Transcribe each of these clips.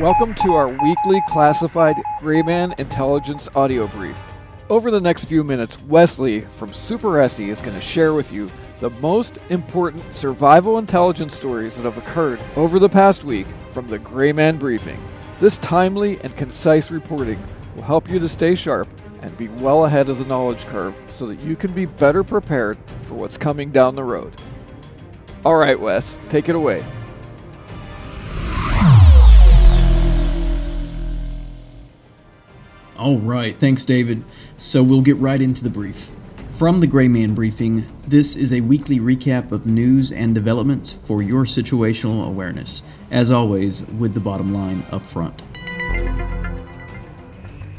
Welcome to our weekly classified Grayman Intelligence audio brief. Over the next few minutes, Wesley from Superesse is going to share with you the most important survival intelligence stories that have occurred over the past week from the Grayman Briefing. This timely and concise reporting will help you to stay sharp and be well ahead of the knowledge curve so that you can be better prepared for what's coming down the road. All right, Wes, take it away. All right, thanks, David. So we'll get right into the brief. From the Gray Man Briefing, this is a weekly recap of news and developments for your situational awareness, as always, with the bottom line up front.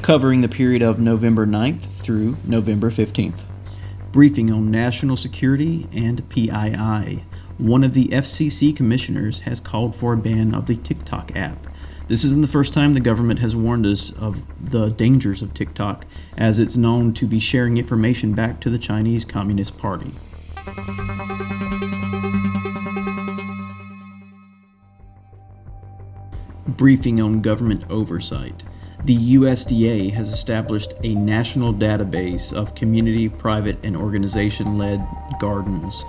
Covering the period of November 9th through November 15th. Briefing on national security and PII. One of the FCC commissioners has called for a ban of the TikTok app. This isn't the first time the government has warned us of the dangers of TikTok, as it's known to be sharing information back to the Chinese Communist Party. Briefing on government oversight. The USDA has established a national database of community, private, and organization led gardens.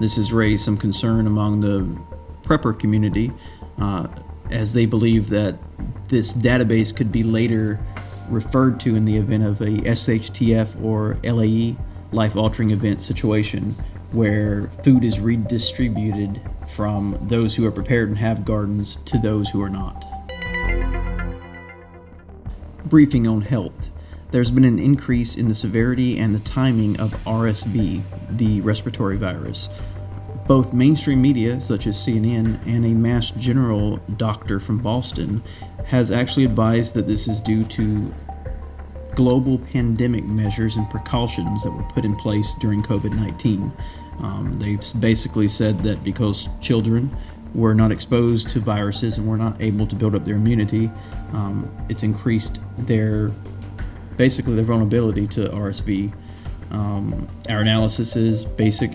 This has raised some concern among the prepper community. Uh, as they believe that this database could be later referred to in the event of a SHTF or LAE life altering event situation where food is redistributed from those who are prepared and have gardens to those who are not. Briefing on health. There's been an increase in the severity and the timing of RSV, the respiratory virus. Both mainstream media, such as CNN, and a Mass General doctor from Boston has actually advised that this is due to global pandemic measures and precautions that were put in place during COVID 19. Um, they've basically said that because children were not exposed to viruses and were not able to build up their immunity, um, it's increased their basically their vulnerability to RSV. Um, our analysis is basic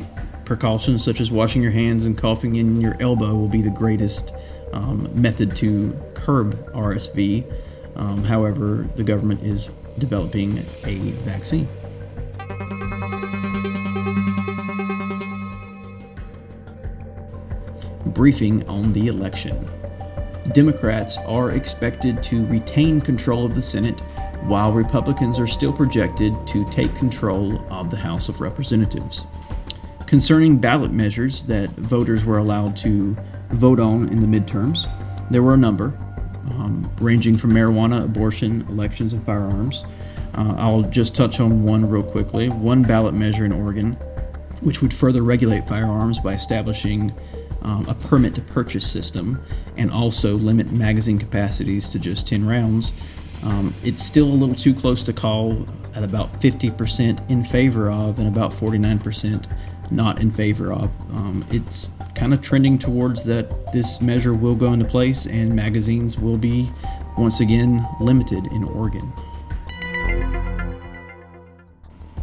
Precautions such as washing your hands and coughing in your elbow will be the greatest um, method to curb RSV. Um, however, the government is developing a vaccine. Briefing on the election. Democrats are expected to retain control of the Senate, while Republicans are still projected to take control of the House of Representatives concerning ballot measures that voters were allowed to vote on in the midterms. There were a number, um, ranging from marijuana, abortion, elections, and firearms. Uh, I'll just touch on one real quickly. One ballot measure in Oregon, which would further regulate firearms by establishing um, a permit to purchase system and also limit magazine capacities to just 10 rounds. Um, it's still a little too close to call at about 50% in favor of and about 49% not in favor of. Um, it's kind of trending towards that this measure will go into place and magazines will be once again limited in Oregon.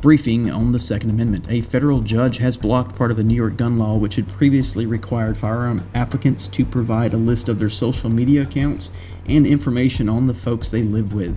Briefing on the Second Amendment. A federal judge has blocked part of the New York gun law, which had previously required firearm applicants to provide a list of their social media accounts and information on the folks they live with.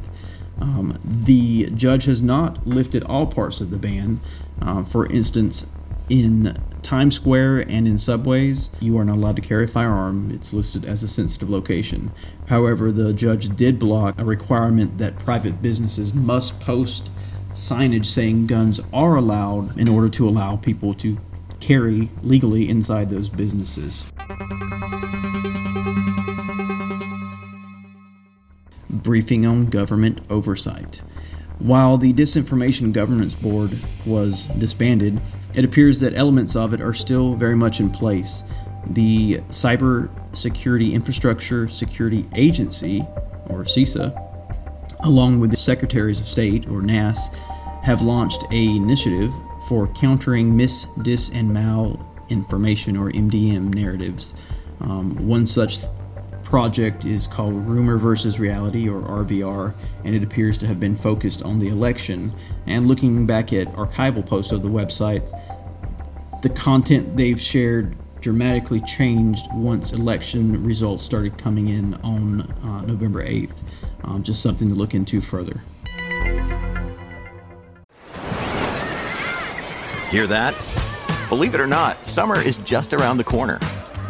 Um, the judge has not lifted all parts of the ban. Uh, for instance, in Times Square and in subways, you are not allowed to carry a firearm. It's listed as a sensitive location. However, the judge did block a requirement that private businesses must post signage saying guns are allowed in order to allow people to carry legally inside those businesses. Briefing on government oversight. While the Disinformation Governance Board was disbanded, it appears that elements of it are still very much in place. The Cyber Security Infrastructure Security Agency, or CISA, along with the Secretaries of State, or NAS, have launched a initiative for countering mis, dis, and malinformation, or MDM narratives. Um, one such project is called Rumor versus Reality, or RVR, and it appears to have been focused on the election. And looking back at archival posts of the website, the content they've shared dramatically changed once election results started coming in on uh, November 8th. Um, just something to look into further. Hear that? Believe it or not, summer is just around the corner.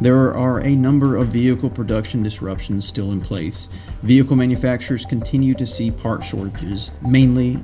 There are a number of vehicle production disruptions still in place. Vehicle manufacturers continue to see part shortages, mainly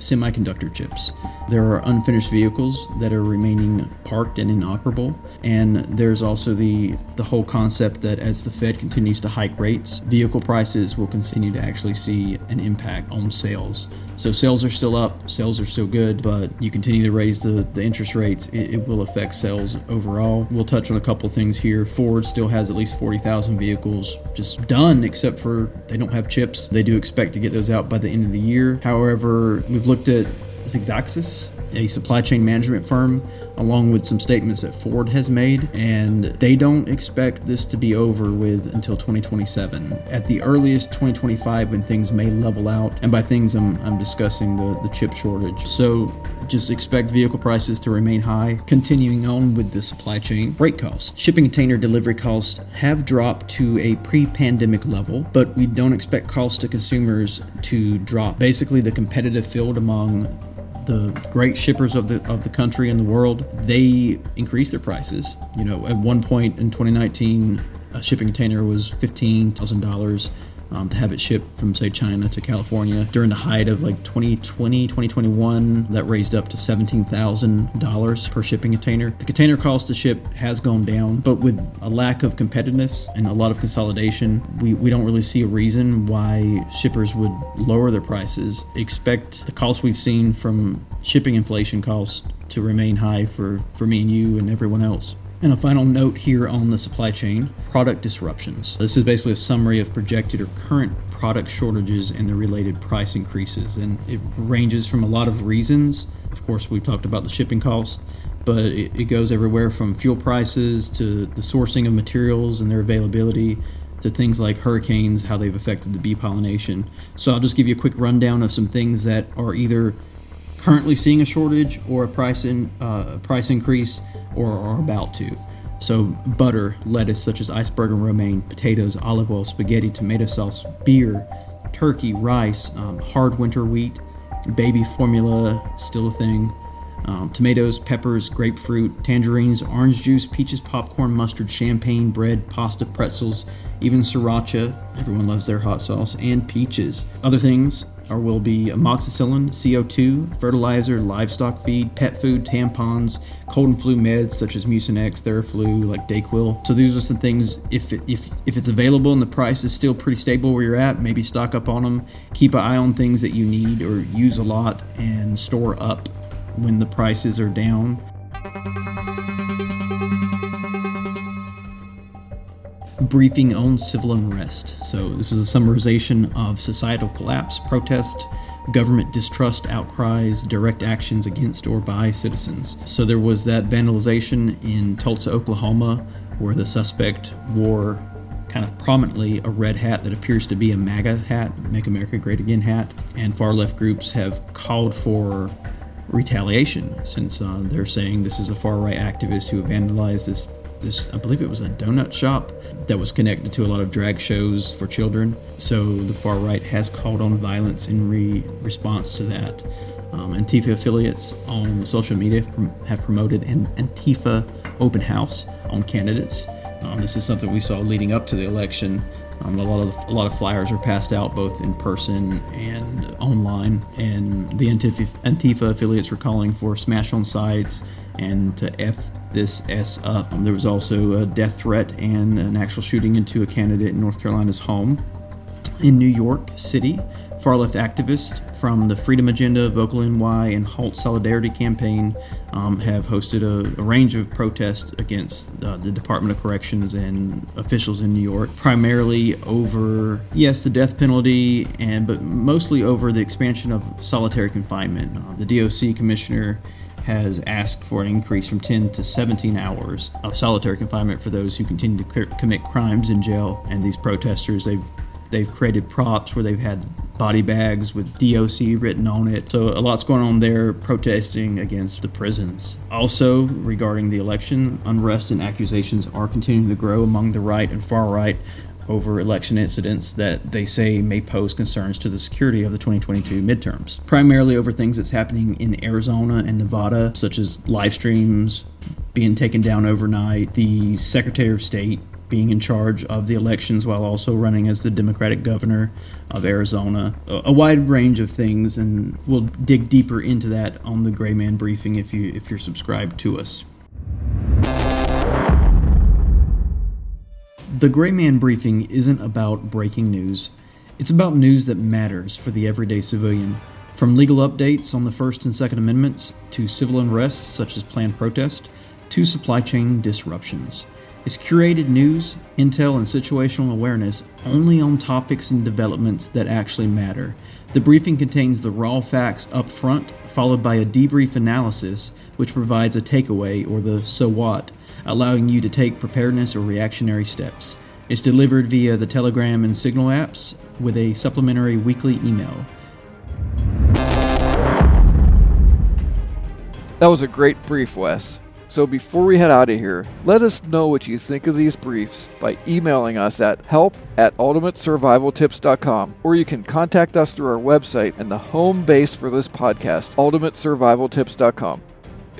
semiconductor chips. There are unfinished vehicles that are remaining parked and inoperable, and there's also the the whole concept that as the Fed continues to hike rates, vehicle prices will continue to actually see an impact on sales. So sales are still up, sales are still good, but you continue to raise the, the interest rates, it, it will affect sales overall. We'll touch on a couple things here. Ford still has at least 40,000 vehicles just done, except for they don't have chips. They do expect to get those out by the end of the year. However, we've looked at Xiaxis, a supply chain management firm, along with some statements that Ford has made, and they don't expect this to be over with until 2027. At the earliest, 2025, when things may level out, and by things I'm, I'm discussing the, the chip shortage. So just expect vehicle prices to remain high. Continuing on with the supply chain, freight costs. Shipping container delivery costs have dropped to a pre pandemic level, but we don't expect costs to consumers to drop. Basically, the competitive field among the great shippers of the of the country and the world, they increased their prices. You know, at one point in 2019, a shipping container was fifteen thousand dollars um, to have it shipped from, say, China to California. During the height of like 2020, 2021, that raised up to $17,000 per shipping container. The container cost to ship has gone down, but with a lack of competitiveness and a lot of consolidation, we, we don't really see a reason why shippers would lower their prices. Expect the costs we've seen from shipping inflation costs to remain high for, for me and you and everyone else. And a final note here on the supply chain product disruptions. This is basically a summary of projected or current product shortages and the related price increases. And it ranges from a lot of reasons. Of course, we've talked about the shipping costs, but it, it goes everywhere from fuel prices to the sourcing of materials and their availability to things like hurricanes, how they've affected the bee pollination. So I'll just give you a quick rundown of some things that are either currently seeing a shortage or a price in uh, price increase or are about to. So butter, lettuce such as iceberg and romaine, potatoes, olive oil, spaghetti, tomato sauce, beer, turkey, rice, um, hard winter wheat, baby formula still a thing. Um, tomatoes, peppers, grapefruit, tangerines, orange juice, peaches, popcorn, mustard, champagne, bread, pasta, pretzels, even sriracha. Everyone loves their hot sauce, and peaches. Other things or will be amoxicillin, CO2, fertilizer, livestock feed, pet food, tampons, cold and flu meds such as Mucinex, Theraflu, like Dayquil. So these are some things. If it, if if it's available and the price is still pretty stable where you're at, maybe stock up on them. Keep an eye on things that you need or use a lot, and store up when the prices are down. Briefing on civil unrest. So, this is a summarization of societal collapse, protest, government distrust, outcries, direct actions against or by citizens. So, there was that vandalization in Tulsa, Oklahoma, where the suspect wore kind of prominently a red hat that appears to be a MAGA hat, Make America Great Again hat. And far left groups have called for retaliation since uh, they're saying this is a far right activist who vandalized this this I believe it was a donut shop that was connected to a lot of drag shows for children. So the far right has called on violence in re- response to that. Um, Antifa affiliates on social media have promoted an Antifa open house on candidates. Um, this is something we saw leading up to the election. Um, a lot of a lot of flyers are passed out both in person and online, and the Antifa, Antifa affiliates were calling for smash on sites and to f this S up. There was also a death threat and an actual shooting into a candidate in North Carolina's home. In New York City, Far left activists from the Freedom Agenda, Vocal NY, and Halt Solitary campaign um, have hosted a, a, range of protests against uh, the Department of Corrections and officials in New York, primarily over, yes, the death penalty, and but mostly over the expansion of solitary confinement. Uh, the DOC commissioner has asked for an increase from 10 to 17 hours of solitary confinement for those who continue to commit crimes in jail. And these protesters, they've they've created props where they've had body bags with DOC written on it. So a lot's going on there protesting against the prisons. Also, regarding the election, unrest and accusations are continuing to grow among the right and far right over election incidents that they say may pose concerns to the security of the 2022 midterms. Primarily over things that's happening in Arizona and Nevada, such as live streams being taken down overnight, the Secretary of State being in charge of the elections while also running as the Democratic governor of Arizona. A, wide range of things, and we'll dig deeper into that on the Gray Man briefing if you if you're subscribed to us. The Gray Man briefing isn't about breaking news. It's about news that matters for the everyday civilian. From legal updates on the First and Second Amendments to civil unrest such as planned protest to supply chain disruptions. It's curated news, intel, and situational awareness only on topics and developments that actually matter. The briefing contains the raw facts up front, followed by a debrief analysis, which provides a takeaway or the so what, allowing you to take preparedness or reactionary steps. It's delivered via the Telegram and Signal apps with a supplementary weekly email. That was a great brief, Wes. So before we head out of here, let us know what you think of these briefs by emailing us at help at ultimatesurvivaltips.com or you can contact us through our website and the home base for this podcast, ultimatesurvivaltips.com.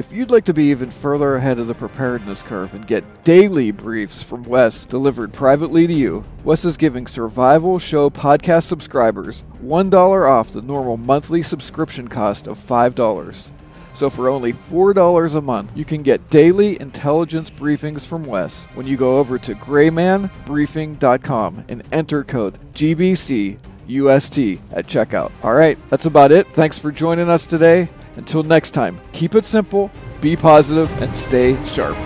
If you'd like to be even further ahead of the preparedness curve and get daily briefs from Wes delivered privately to you, Wes is giving Survival Show podcast subscribers $1 off the normal monthly subscription cost of $5. So for only $4 a month, you can get daily intelligence briefings from Wes when you go over to graymanbriefing.com and enter code GBCUST at checkout. All right, that's about it. Thanks for joining us today. Until next time, keep it simple, be positive, and stay sharp.